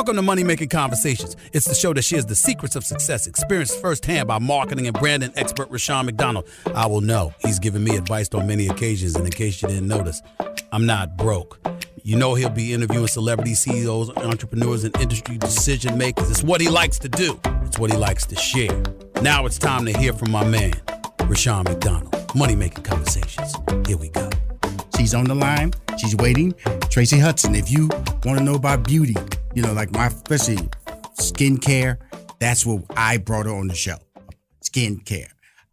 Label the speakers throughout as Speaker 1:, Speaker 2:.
Speaker 1: Welcome to Money Making Conversations. It's the show that shares the secrets of success, experienced firsthand by marketing and branding expert Rushion McDonald. I will know he's given me advice on many occasions, and in case you didn't notice, I'm not broke. You know he'll be interviewing celebrity CEOs, entrepreneurs, and industry decision makers. It's what he likes to do. It's what he likes to share. Now it's time to hear from my man, Rushion McDonald. Money Making Conversations. Here we go.
Speaker 2: She's on the line. She's waiting. Tracy Hudson, if you want to know about beauty, you know, like my, especially skincare, that's what I brought her on the show. Skincare.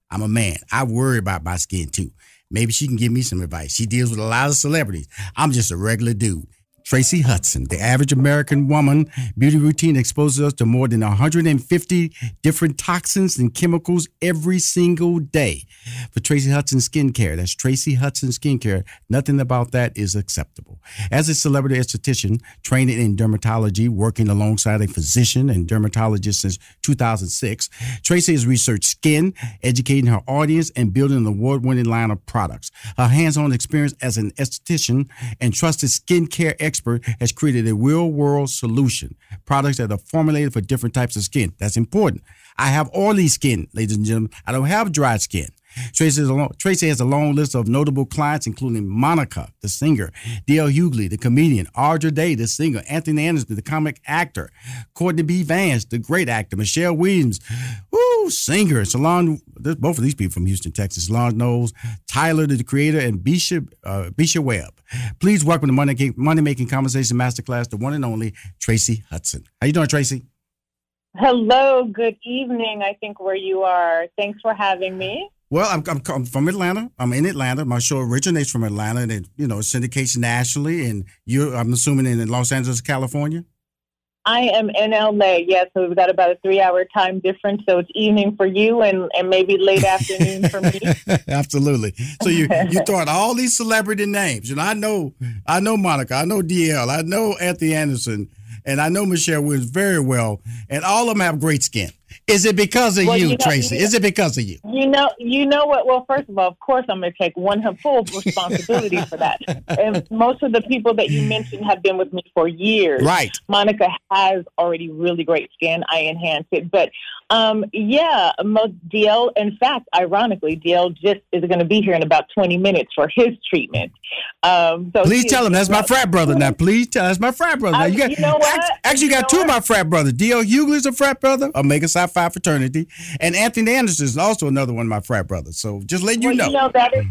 Speaker 2: I'm a man. I worry about my skin too. Maybe she can give me some advice. She deals with a lot of celebrities. I'm just a regular dude. Tracy Hudson, the average American woman beauty routine exposes us to more than 150 different toxins and chemicals every single day. For Tracy Hudson Skincare, that's Tracy Hudson Skincare, nothing about that is acceptable. As a celebrity esthetician trained in dermatology, working alongside a physician and dermatologist since 2006, Tracy has researched skin, educating her audience, and building an award winning line of products. Her hands on experience as an esthetician and trusted skincare expert has created a real world solution. Products that are formulated for different types of skin. That's important. I have oily skin, ladies and gentlemen. I don't have dry skin. Tracy has, a long, Tracy has a long list of notable clients, including Monica, the singer, D.L. Hughley, the comedian, Andra Day, the singer, Anthony Anderson, the comic actor, Courtney B. Vance, the great actor, Michelle Williams, woo, singer, Solange, both of these people from Houston, Texas, Solange Knowles, Tyler, the creator, and Bresha, uh, Bresha Webb. Please welcome to Money, Money Making Conversation Masterclass, the one and only Tracy Hudson. How you doing, Tracy?
Speaker 3: Hello, good evening. I think where you are. Thanks for having me.
Speaker 2: Well, I'm, I'm, I'm, from Atlanta. I'm in Atlanta. My show originates from Atlanta, and it, you know, syndicates nationally. And you, I'm assuming, in Los Angeles, California.
Speaker 3: I am in LA. Yes, so we've got about a three-hour time difference. So it's evening for you, and, and maybe late afternoon for me.
Speaker 2: Absolutely. So you you throw out all these celebrity names. You know, I know I know Monica. I know DL. I know Anthony Anderson, and I know Michelle Williams very well. And all of them have great skin. Is it because of well, you, you know, Tracy? Is it because of you?
Speaker 3: You know, you know what? Well, first of all, of course, I'm going to take one full responsibility for that. And most of the people that you mentioned have been with me for years.
Speaker 2: Right.
Speaker 3: Monica has already really great skin. I enhance it, but um, yeah, most DL. In fact, ironically, DL just is going to be here in about 20 minutes for his treatment. Um,
Speaker 2: so please tell him that's my frat brother. Now, please tell that's my frat brother. Now, you got, you know what? Actually, you got two what? of my frat brothers. DL Hughley's a frat brother, Omega Psi Phi fraternity, and Anthony Anderson is also another one of my frat brothers. So just let you
Speaker 3: well,
Speaker 2: know.
Speaker 3: You know that is.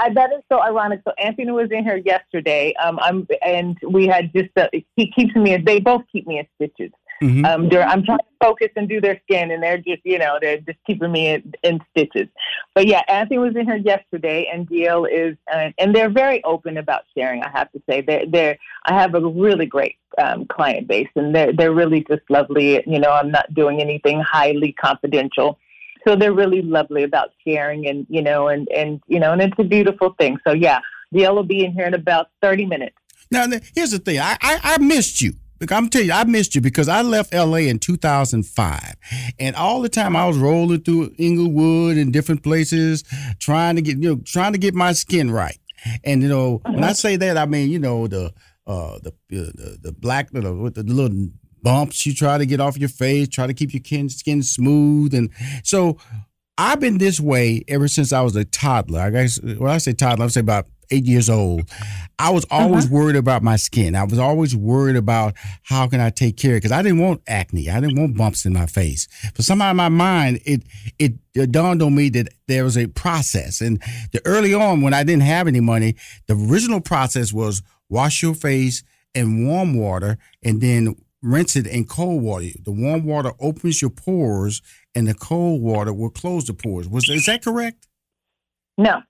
Speaker 3: I, that is so ironic. So Anthony was in here yesterday, um, I'm, and we had just uh, he keeps me. They both keep me in stitches. Mm-hmm. Um, I'm trying to focus and do their skin, and they're just, you know, they're just keeping me in, in stitches. But yeah, Anthony was in here yesterday, and DL is, uh, and they're very open about sharing. I have to say, they're, they're I have a really great um, client base, and they're they're really just lovely. You know, I'm not doing anything highly confidential so they're really lovely about sharing and you know and and you know and it's a beautiful thing so yeah DL will be in here in about 30 minutes
Speaker 2: now here's the thing i i, I missed you I'm telling you, I missed you because I left LA in 2005, and all the time I was rolling through Inglewood and different places, trying to get you know trying to get my skin right. And you know, when I say that, I mean you know the uh the the, the black with the little bumps you try to get off your face, try to keep your skin smooth, and so I've been this way ever since I was a toddler. I guess when I say toddler, I say about eight years old. I was always uh-huh. worried about my skin. I was always worried about how can I take care because I didn't want acne. I didn't want bumps in my face. But somehow in my mind, it, it it dawned on me that there was a process. And the early on, when I didn't have any money, the original process was wash your face in warm water and then rinse it in cold water. The warm water opens your pores, and the cold water will close the pores. Was is that correct?
Speaker 3: No.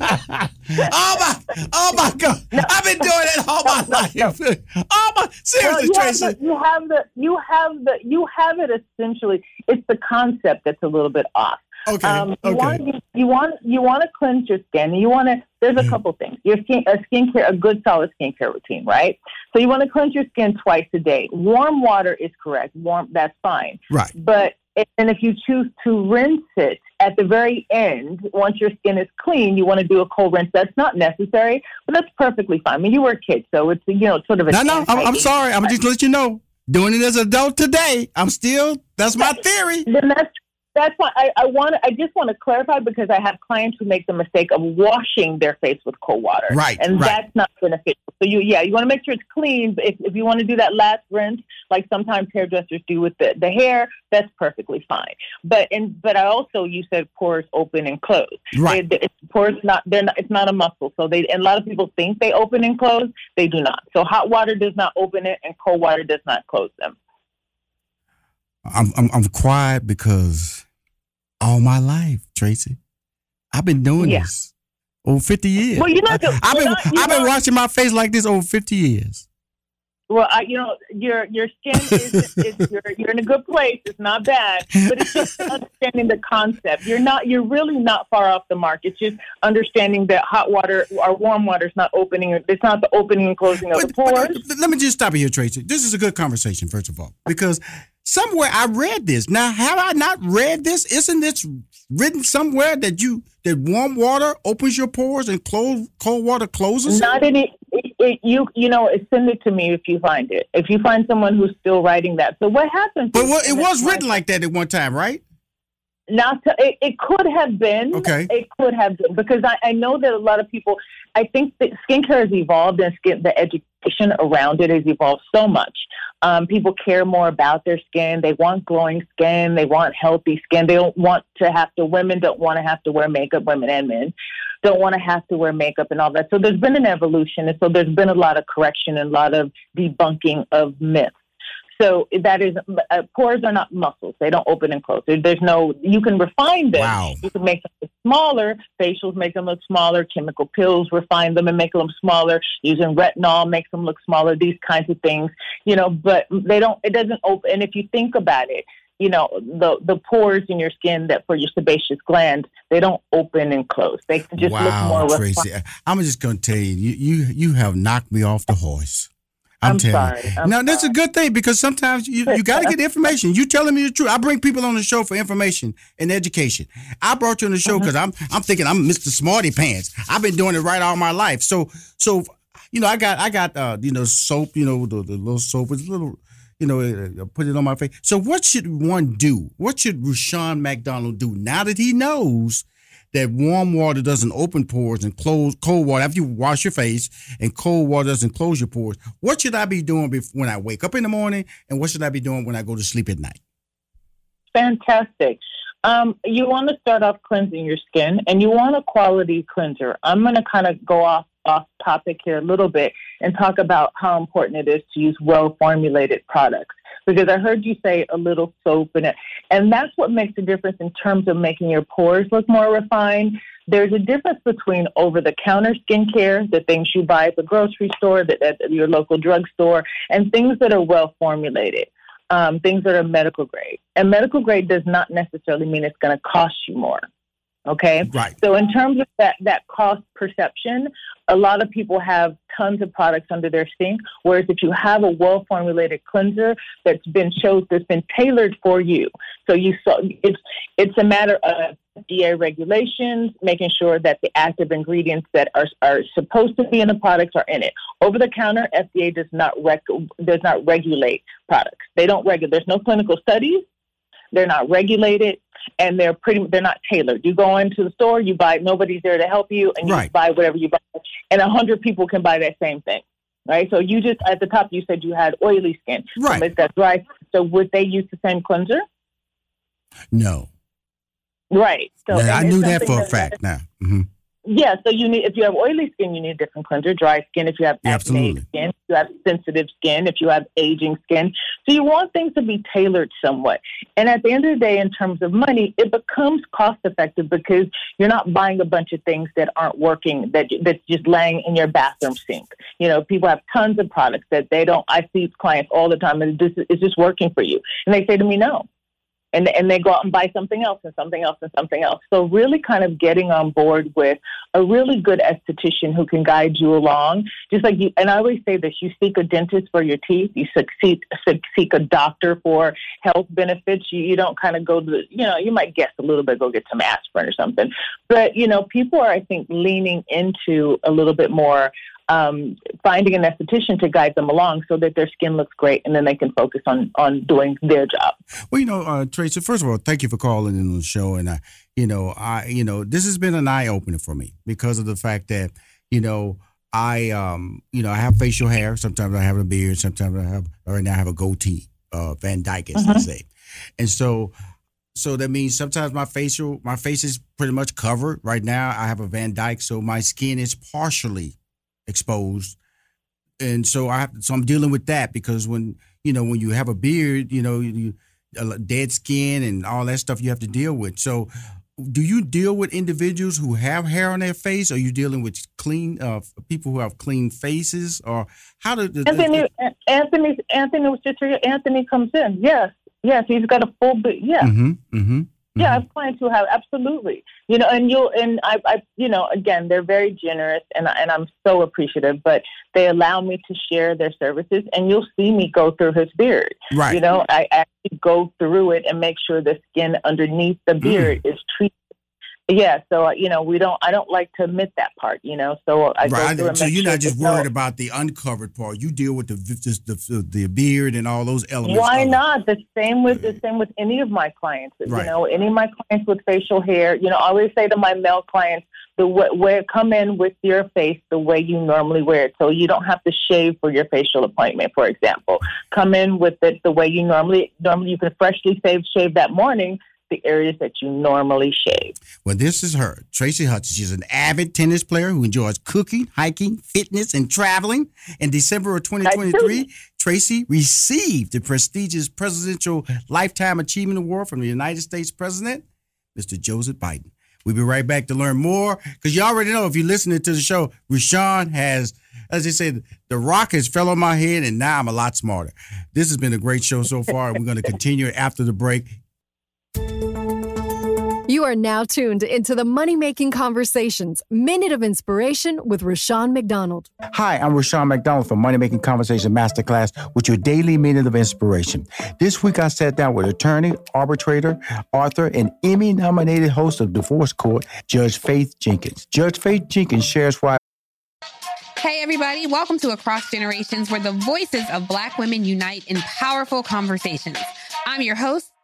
Speaker 2: Oh my, oh my God! No. I've been doing it all my life. Oh my, seriously,
Speaker 3: well,
Speaker 2: you Tracy.
Speaker 3: Have the, you have the, you have the, you have it essentially. It's the concept that's a little bit off.
Speaker 2: Okay. Um,
Speaker 3: you
Speaker 2: okay.
Speaker 3: Want, you want you want to cleanse your skin. You want to. There's a mm. couple things. Your skin, a skincare, a good solid skincare routine, right? So you want to cleanse your skin twice a day. Warm water is correct. Warm, that's fine.
Speaker 2: Right.
Speaker 3: But and if you choose to rinse it at the very end, once your skin is clean, you want to do a cold rinse. That's not necessary, but that's perfectly fine. I mean, you were a kid, so it's you know sort of a.
Speaker 2: No, no, I'm, I'm sorry. I'm just let you know. Doing it as an adult today, I'm still. That's my theory.
Speaker 3: Then that's that's why I, I want I just want to clarify because I have clients who make the mistake of washing their face with cold water.
Speaker 2: Right.
Speaker 3: And
Speaker 2: right.
Speaker 3: that's not beneficial. So you yeah, you want to make sure it's clean. But if, if you want to do that last rinse, like sometimes hairdressers do with the, the hair, that's perfectly fine. But and but I also you said pores open and close.
Speaker 2: Right.
Speaker 3: Pores not they're not it's not a muscle. So they and a lot of people think they open and close. They do not. So hot water does not open it and cold water does not close them.
Speaker 2: I'm I'm, I'm quiet because all my life, Tracy. I've been doing yeah. this over 50 years.
Speaker 3: Well, you know, I,
Speaker 2: have been, I've been washing my face like this over 50 years.
Speaker 3: Well, I, you know, your your skin is, is you're, you're in a good place. It's not bad, but it's just understanding the concept. You're not you're really not far off the mark. It's just understanding that hot water or warm water is not opening. It's not the opening and closing of but, the pores.
Speaker 2: But, let me just stop you here, Tracy. This is a good conversation, first of all, because somewhere I read this. Now, have I not read this? Isn't this written somewhere that you that warm water opens your pores and cold cold water closes?
Speaker 3: Not in it, it, You you know, send it to me if you find it. If you find someone who's still writing that. So what happens?
Speaker 2: But well, it was written like that at one time, right?
Speaker 3: Not to, it, it could have been.
Speaker 2: Okay.
Speaker 3: It could have been because I, I know that a lot of people. I think that skincare has evolved and skin, the education around it has evolved so much. Um, people care more about their skin. They want glowing skin. They want healthy skin. They don't want to have to. Women don't want to have to wear makeup. Women and men don't want to have to wear makeup and all that. So there's been an evolution, and so there's been a lot of correction and a lot of debunking of myths. So that is uh, pores are not muscles; they don't open and close. There's no you can refine them.
Speaker 2: Wow.
Speaker 3: You can make them smaller. Facials make them look smaller. Chemical peels refine them and make them smaller. Using retinol makes them look smaller. These kinds of things, you know. But they don't. It doesn't open. And if you think about it, you know the the pores in your skin that for your sebaceous gland they don't open and close they just
Speaker 2: wow,
Speaker 3: look more
Speaker 2: Tracy. I'm just going to tell you, you you you have knocked me off the horse. I'm,
Speaker 3: I'm
Speaker 2: telling
Speaker 3: sorry. you. I'm
Speaker 2: now, that's a good thing because sometimes you, you got to get information. You telling me the truth. I bring people on the show for information and education. I brought you on the show because uh-huh. I'm I'm thinking I'm Mr. Smarty Pants. I've been doing it right all my life. So so you know I got I got uh you know soap you know the, the little soap a little you know uh, put it on my face. So what should one do? What should Rushion McDonald do now that he knows? That warm water doesn't open pores and close cold water after you wash your face and cold water doesn't close your pores. What should I be doing before, when I wake up in the morning and what should I be doing when I go to sleep at night?
Speaker 3: Fantastic. Um, you want to start off cleansing your skin and you want a quality cleanser. I'm going to kind of go off off topic here a little bit and talk about how important it is to use well formulated products because I heard you say a little soap in it. And that's what makes a difference in terms of making your pores look more refined. There's a difference between over the counter skincare, the things you buy at the grocery store, that at your local drugstore, and things that are well formulated. Um, things that are medical grade. And medical grade does not necessarily mean it's going to cost you more. Okay.
Speaker 2: Right.
Speaker 3: So in terms of that that cost perception, a lot of people have tons of products under their sink. Whereas if you have a well formulated cleanser that's been shown, that's been tailored for you, so you saw it's it's a matter of FDA regulations, making sure that the active ingredients that are, are supposed to be in the products are in it. Over the counter, FDA does not rec- does not regulate products. They don't regulate. There's no clinical studies. They're not regulated, and they're pretty. They're not tailored. You go into the store, you buy. Nobody's there to help you, and you
Speaker 2: Right.
Speaker 3: buy whatever you buy, and a hundred people can buy that same thing. Right. So you just at the top, you said you had oily skin.
Speaker 2: Right.
Speaker 3: But that's right. So would they use the same cleanser?
Speaker 2: No.
Speaker 3: Right. So
Speaker 2: Yeah, I knew that for a fact now. hmm
Speaker 3: Yeah, so you need if you have oily skin, you need a different cleanser. Dry skin, if you have
Speaker 2: Yeah,
Speaker 3: acne
Speaker 2: absolutely.
Speaker 3: skin, if you have sensitive skin, if you have aging skin. So you want things to be tailored somewhat. And at the end of the day, in terms of money, it becomes cost effective because you're not buying a bunch of things that aren't working that that's just laying in your bathroom sink. You know, people have tons of products that they don't. I see clients all the time, and this is this working for you? And they say to me, no and and they go out and buy something else and something else and something else. So really, kind of getting on board with a really good esthetician who can guide you along. Just like you, and I always say this: you seek a dentist for your teeth, you seek seek, a doctor for health benefits. You, you don't kind of go to the, you know, you might guess a little bit, go get some aspirin or something. But you know, people are, I think, leaning into a little bit more um, finding an esthetician to guide them along so that their skin looks great and then they can focus on on doing their job.
Speaker 2: Well, you know, uh, Tracy. First of all, thank you for calling in on the show, and I, you know, I, you know, this has been an eye opener for me because of the fact that, you know, I, um, you know, I have facial hair. Sometimes I have a beard. Sometimes I have, right now I have a goatee, uh, Van Dyke, as they say, and so. So that means sometimes my facial, my face is pretty much covered. Right now, I have a Van Dyke, so my skin is partially exposed, and so I have, so I'm dealing with that because when you know when you have a beard, you know you, dead skin and all that stuff you have to deal with. So, do you deal with individuals who have hair on their face? Or are you dealing with clean uh, people who have clean faces, or how do the,
Speaker 3: Anthony, Anthony, Anthony was just here. Anthony comes in. Yes, yes, he's got a full beard. Yeah,
Speaker 2: Mm-hmm, mm-hmm.
Speaker 3: Yeah. I have mm-hmm. clients who have absolutely. You know, and you'll and I, I, you know, again, they're very generous, and and I'm so appreciative. But they allow me to share their services, and you'll see me go through his beard.
Speaker 2: Right.
Speaker 3: You know, I actually go through it and make sure the skin underneath the mm-hmm. beard is treated. Yeah, so uh, you know, we don't. I don't like to admit that part. You know, so I
Speaker 2: right. So you're not just
Speaker 3: no-
Speaker 2: worried about the uncovered part. You deal with the just the, the beard and all those elements.
Speaker 3: Why not? The same with the same with any of my clients.
Speaker 2: Right.
Speaker 3: You know, any of my clients with facial hair. You know, I always say to my male clients, the way, where come in with your face the way you normally wear it, so you don't have to shave for your facial appointment. For example, come in with it the way you normally normally you can freshly shave shave that morning the areas that you normally shave.
Speaker 2: Well, this is her, Tracy Hudson. She's an avid tennis player who enjoys cooking, hiking, fitness, and traveling. In December of 2023, Tracy received the prestigious Presidential Lifetime Achievement Award from the United States President, Mr. Joseph Biden. We'll be right back to learn more because you already know if you're listening to the show, Rushion has, as they said, the rock has fell on my head and now I'm a lot smarter. This has been a great show so far, and we're going to continue it after the break.
Speaker 4: You are now tuned into the Money Making Conversations Minute of Inspiration with Rushion McDonald.
Speaker 2: Hi, I'm Rushion McDonald from Money Making Conversation Masterclass with your daily minute of inspiration. This week I sat down with attorney, arbitrator, author, and Emmy nominated host of Divorce Court, Judge Faith Jenkins. Judge Faith Jenkins shares why.
Speaker 5: Hey, everybody, welcome to Across Generations, where the voices of Black women unite in powerful conversations. I'm your host,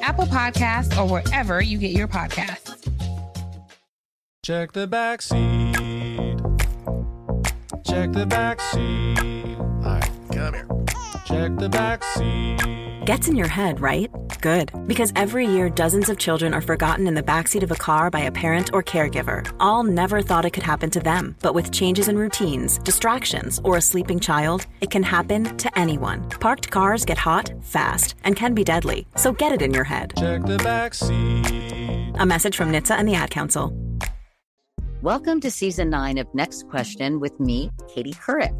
Speaker 5: Apple Podcasts, or wherever you get your podcasts.
Speaker 6: Check the back seat. Check the back seat. All right. Check the back seat.
Speaker 7: Gets in your head, right? Good. Because every year, dozens of children are forgotten in the backseat of a car by a parent or caregiver. All never thought it could happen to them. But with changes in routines, distractions, or a sleeping child, it can happen to anyone. Parked cars get hot, fast, and can be deadly. So get it in your head.
Speaker 6: Check the back seat.
Speaker 7: A message from NHTSA and the Ad Council.
Speaker 8: Welcome to season nine of Next Question with me, Katie Couric.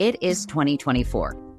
Speaker 8: It is 2024,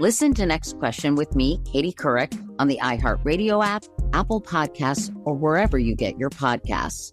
Speaker 8: Listen to Next Question with me, Katie Couric, on the iHeartRadio app, Apple Podcasts, or wherever you get your podcasts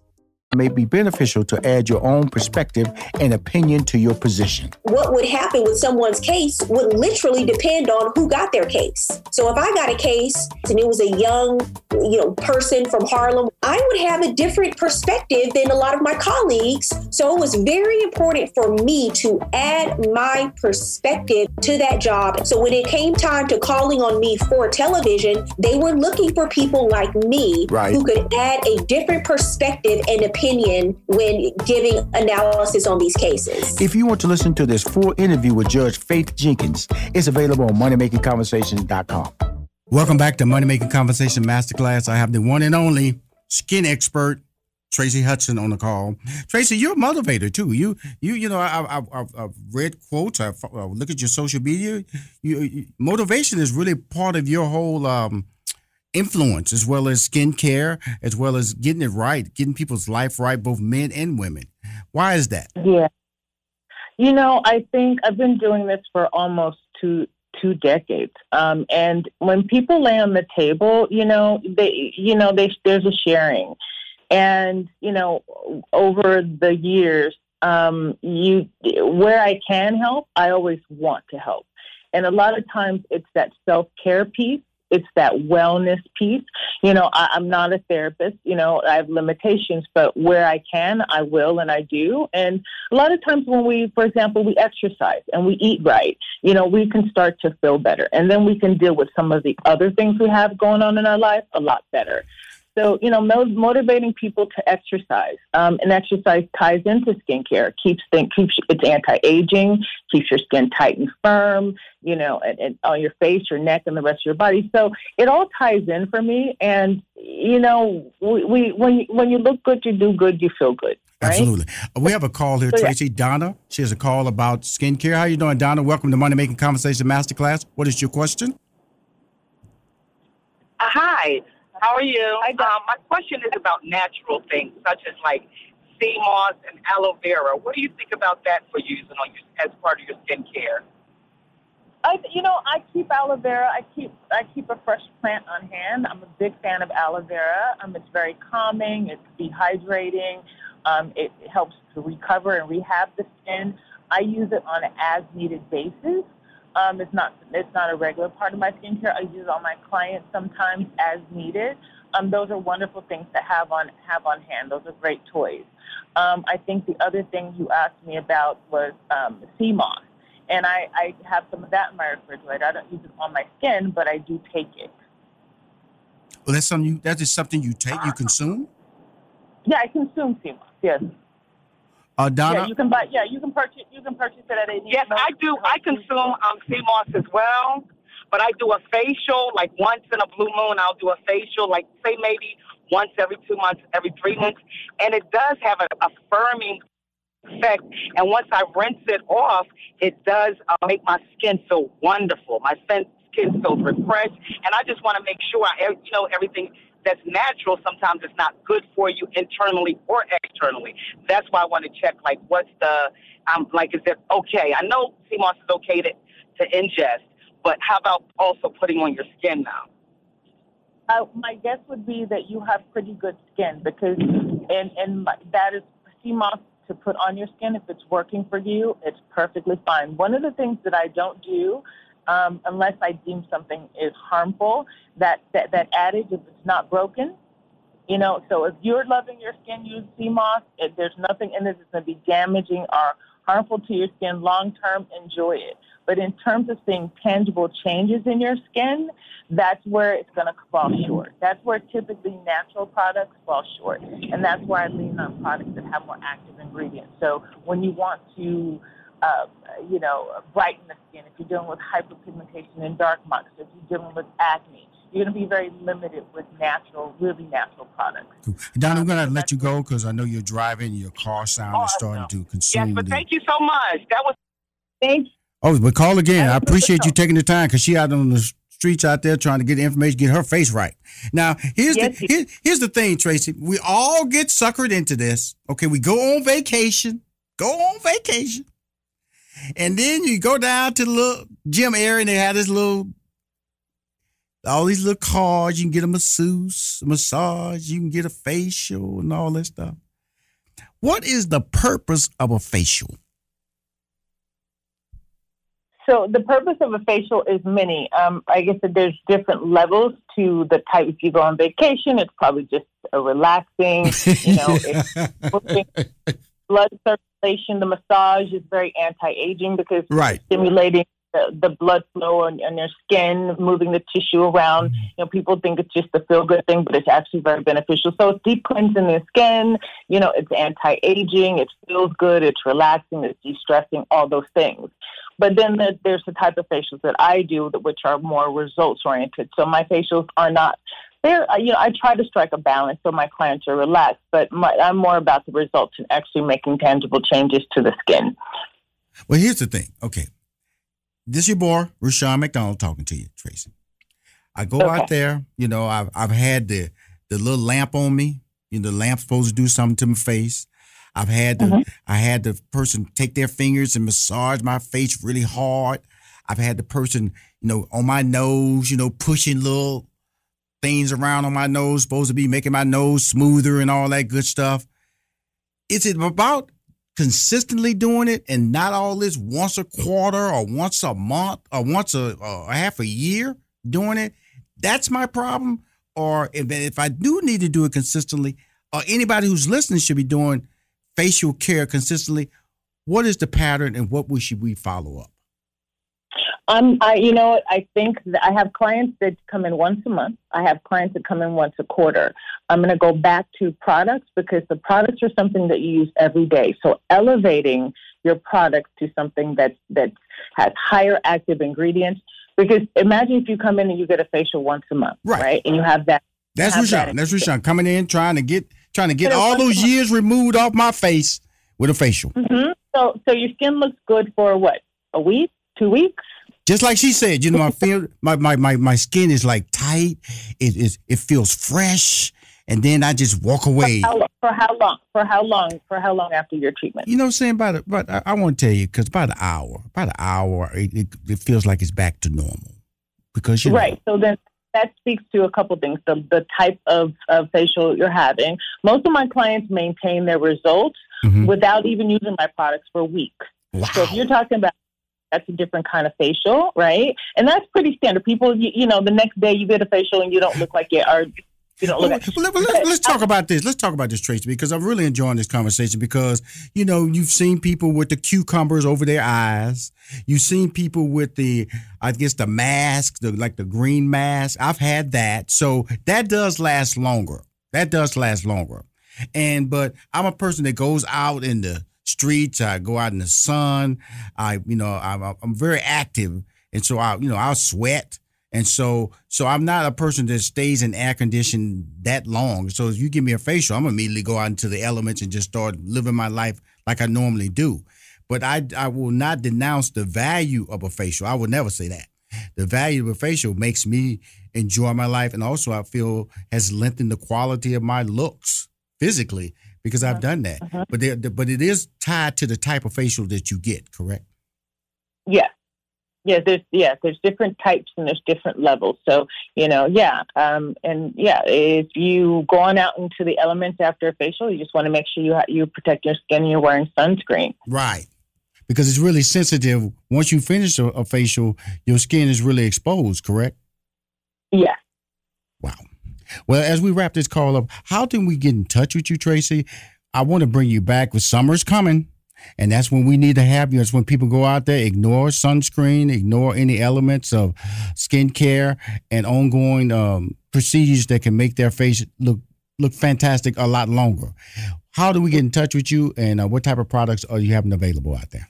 Speaker 9: may be beneficial to add your own perspective and opinion to your position.
Speaker 10: What would happen with someone's case would literally depend on who got their case. So if I got a case and it was a young, you know, person from Harlem, I would have a different perspective than a lot of my colleagues. So it was very important for me to add my perspective to that job. So when it came time to calling on me for television, they were looking for people like me
Speaker 9: right.
Speaker 10: who could add a different perspective and opinion opinion when giving analysis on these cases.
Speaker 9: If you want to listen to this full interview with Judge Faith Jenkins, it's available on moneymakingconversations.com.
Speaker 2: Welcome back to Money Making Conversation Masterclass. I have the one and only skin expert, Tracy Hudson on the call. Tracy, you're a motivator too. You, you, you know, I, have read quotes. I look at your social media. You, you, motivation is really part of your whole um, influence as well as skincare, as well as getting it right, getting people's life right, both men and women. Why is that?
Speaker 3: Yeah. You know, I think I've been doing this for almost two two decades. Um, and when people lay on the table, you know, they you know, they there's a sharing. And, you know, over the years, um, you where I can help, I always want to help. And a lot of times it's that self care piece it's that wellness piece. You know, I, I'm not a therapist. You know, I have limitations, but where I can, I will and I do. And a lot of times when we, for example, we exercise and we eat right, you know, we can start to feel better, and then we can deal with some of the other things we have going on in our life a lot better. So, you know, motivating people to exercise, um, and exercise ties into skincare. keeps think keeps it's anti-aging, keeps your skin tight and firm. You know, and, and on your face, your neck, and the rest of your body. So it all ties in for me. And you know, we, we when you, when you look good, you do good, you feel good. Right?
Speaker 2: Absolutely. Uh, we have a call here, so, Tracy. Yeah. Donna. She has a call about skincare. How are you doing, Donna? Welcome to Money Making Conversation Masterclass. What is your question?
Speaker 11: Uh, hi. How are you? Um, my question is about natural things such as like sea moss and aloe vera. What do you think about that for using on your, as part of your skincare?
Speaker 3: I, you know, I keep aloe vera. I keep I keep a fresh plant on hand. I'm a big fan of aloe vera. Um, it's very calming. It's dehydrating. Um, it helps to recover and rehab the skin. I use it on an as needed basis. Um, it's not it's not a regular part of my skincare. I use it on my clients sometimes as needed. Um, those are wonderful things to have on have on hand. Those are great toys. Um, I think the other thing you asked me about was um, sea moss, and I, I have some of that in my refrigerator. I don't use it on my skin, but I do take it.
Speaker 2: Well, that's something you, that is something you take, you consume.
Speaker 3: Yeah, I consume sea moss. Yes.
Speaker 2: Uh, Donna,
Speaker 3: yeah, you can buy. Yeah, you can purchase. You can purchase it at a.
Speaker 11: Yes, I do. I consume um, sea moss as well, but I do a facial like once in a blue moon. I'll do a facial like say maybe once every two months, every three months, and it does have a affirming effect. And once I rinse it off, it does uh, make my skin feel wonderful. My skin skin feels refreshed, and I just want to make sure I, you know, everything that's natural sometimes it's not good for you internally or externally. That's why I want to check like what's the I'm like is it okay? I know sea moss is okay to, to ingest, but how about also putting on your skin now?
Speaker 3: Uh, my guess would be that you have pretty good skin because, and and that is sea moss to put on your skin. If it's working for you, it's perfectly fine. One of the things that I don't do um, unless I deem something is harmful. That, that, that adage, if it's not broken, you know, so if you're loving your skin, use moss. If there's nothing in it that's going to be damaging or harmful to your skin long term, enjoy it. But in terms of seeing tangible changes in your skin, that's where it's going to fall short. That's where typically natural products fall short. And that's why I lean on products that have more active ingredients. So when you want to uh, you know, brighten the skin, if you're dealing with hyperpigmentation and dark marks, if you're dealing with acne, you're going to be very limited with natural, really natural products.
Speaker 2: Cool. Don, I'm going to let you go because I know you're driving. Your car sound awesome. is starting to consume.
Speaker 11: Yes, but thank you so much. That was
Speaker 3: thanks.
Speaker 2: Oh, but call again. I appreciate you taking the time because she out on the streets out there trying to get information, get her face right. Now, here's yes, the here, here's the thing, Tracy. We all get suckered into this. Okay, we go on vacation, go on vacation and then you go down to the little gym area and they have this little, all these little cards. You can get a masseuse, a massage, you can get a facial and all that stuff. What is the purpose of a facial?
Speaker 3: So the purpose of a facial is many. Um, I guess that there's different levels to the type. If you go on vacation, it's probably just a relaxing, you know, blood circulation. The massage is very anti-aging because
Speaker 2: right.
Speaker 3: stimulating the, the blood flow on, on your skin, moving the tissue around. Mm-hmm. You know, people think it's just a feel-good thing, but it's actually very beneficial. So it's deep cleansing the skin. You know, it's anti-aging. It feels good. It's relaxing. It's de-stressing. All those things. But then there's the type of facials that I do, that which are more results oriented. So my facials are not there, uh, you know, I try to strike a balance so my clients are relaxed, but my, I'm more about the results and actually making tangible changes to the skin.
Speaker 2: Well, here's the thing. Okay. This is your boy, Rushion McDonald, talking to you, Tracy. I go okay. out there, you know, I've, I've had the, the little lamp on me. You know, the lamp's supposed to do something to my face. I've had the mm-hmm. I had the person take their fingers and massage my face really hard. I've had the person, you know, on my nose, you know, pushing little things around on my nose, supposed to be making my nose smoother and all that good stuff. Is it about consistently doing it and not all this once a quarter or once a month or once a, a half a year doing it? That's my problem. Or if, if I do need to do it consistently, or anybody who's listening should be doing facial care consistently, what is the pattern and what we should we follow up?
Speaker 3: Um, I, you know, I think I have clients that come in once a month. I have clients that come in once a quarter. I'm going to go back to products because the products are something that you use every day. So elevating your products to something that that has higher active ingredients. Because imagine if you come in and you get a facial once a month, right? right? And you have that.
Speaker 2: That's. That That's Rushion coming in trying to get trying to get all those years removed off my face with a facial.
Speaker 3: Mm-hmm. So so your skin looks good for what? A week? Two weeks?
Speaker 2: Just like she said, you know, my feel my, my, my, my skin is like tight. It is it feels fresh. And then I just walk away.
Speaker 3: For how, for how long? For how long? For how long after your treatment?
Speaker 2: You know what I'm saying? About, about I, I want to tell you, because about an hour, about an hour, it, it, it, feels like it's back to normal. Because you
Speaker 3: Right. So then that speaks to a couple things. The, the type of, of facial you're having. Most of my clients maintain their results mm-hmm. without even using my products for weeks. Wow. So if you're talking about that's a different kind of facial, right? And that's pretty standard. People, you, you know, the next day you get a facial and you don't look like you are. You look well,
Speaker 2: well, let's, let's talk about this. Let's talk about this, Tracy, because I'm really enjoying this conversation. Because you know, you've seen people with the cucumbers over their eyes. You've seen people with the, I guess, the mask, the like the green mask. I've had that, so that does last longer. That does last longer. And but I'm a person that goes out in the streets. I go out in the sun. I, you know, I'm, I'm very active, and so I, you know, I'll sweat. And so, so I'm not a person that stays in air condition that long. So if you give me a facial, I'm immediately go out into the elements and just start living my life like I normally do. But I, I will not denounce the value of a facial. I would never say that. The value of a facial makes me enjoy my life, and also I feel has lengthened the quality of my looks physically because I've done that.
Speaker 3: Uh-huh.
Speaker 2: But there, but it is tied to the type of facial that you get, correct?
Speaker 3: Yes. Yeah, there's yeah, there's different types and there's different levels. So you know, yeah, um, and yeah, if you go on out into the elements after a facial, you just want to make sure you ha- you protect your skin and you're wearing sunscreen.
Speaker 2: Right. Because it's really sensitive. Once you finish a, a facial, your skin is really exposed, correct?
Speaker 3: Yeah. Wow.
Speaker 2: Well, as we wrap this call up, how can we get in touch with you, Tracy? I want to bring you back with summer's coming. And that's when we need to have you. It's when people go out there, ignore sunscreen, ignore any elements of skincare and ongoing um, procedures that can make their face look look fantastic a lot longer. How do we get in touch with you, and uh, what type of products are you having available out there?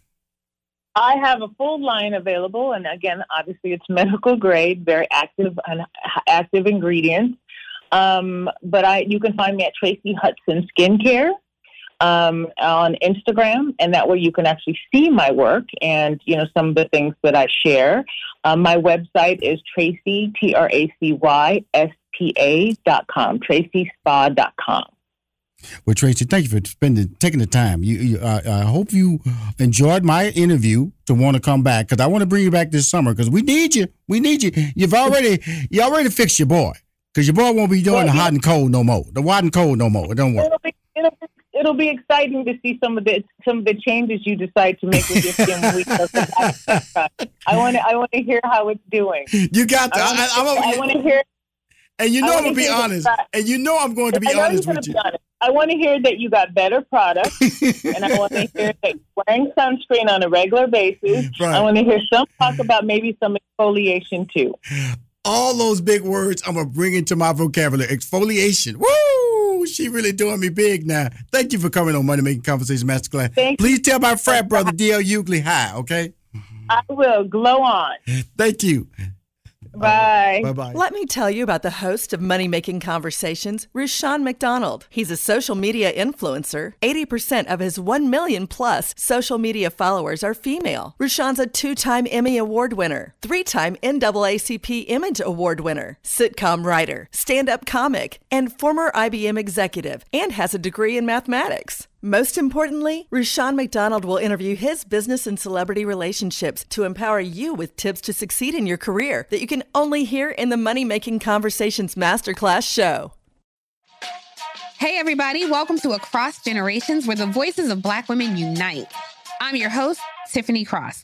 Speaker 3: I have a full line available, and again, obviously, it's medical grade, very active and active ingredients. Um, but I, you can find me at Tracy Hudson Skincare um, on Instagram, and that way you can actually see my work and you know some of the things that I share. Um, my website is Tracy T R A C Y S P A dot com, TracySpa dot com.
Speaker 2: Well, Tracy, thank you for spending taking the time. You, you uh, I hope you enjoyed my interview to want to come back because I want to bring you back this summer because we need you. We need you. You've already you already fixed your boy because your boy won't be doing the hot and cold no more. The hot and cold no more. It don't work.
Speaker 3: It'll be, it'll, be- it'll be exciting to see some of the some of the changes you decide to make with your skin. I want to I want to hear how it's doing.
Speaker 2: You got to. I,
Speaker 3: want to hear.
Speaker 2: And you know I'm gonna be honest. And you know I'm going to be honest with you.
Speaker 3: honest. I want to hear that you got better products, and I want to hear that you're wearing sunscreen on a regular basis.
Speaker 2: Right.
Speaker 3: I want to hear some talk about maybe some exfoliation too.
Speaker 2: All those big words I'm gonna bring into my vocabulary. Exfoliation. Woo! She really doing me big now. Thank you for coming on Money Making Conversation Masterclass.
Speaker 3: Thank
Speaker 2: Please tell my frat brother DL Hughley hi, okay?
Speaker 3: I will glow on.
Speaker 2: Thank you.
Speaker 3: Bye.
Speaker 2: Bye bye.
Speaker 12: Let me tell you about the host of Money Making Conversations, Rushion McDonald. He's a social media influencer. 80% of his 1 million plus social media followers are female. Rushion's a two time Emmy Award winner, three time NAACP Image Award winner, sitcom writer, stand up comic, and former IBM executive, and has a degree in mathematics. Most importantly, Rushion McDonald will interview his business and celebrity relationships to empower you with tips to succeed in your career that you can only hear in the Money Making Conversations Masterclass show.
Speaker 5: Hey, everybody, welcome to Across Generations, where the voices of Black women unite. I'm your host, Tiffany Cross.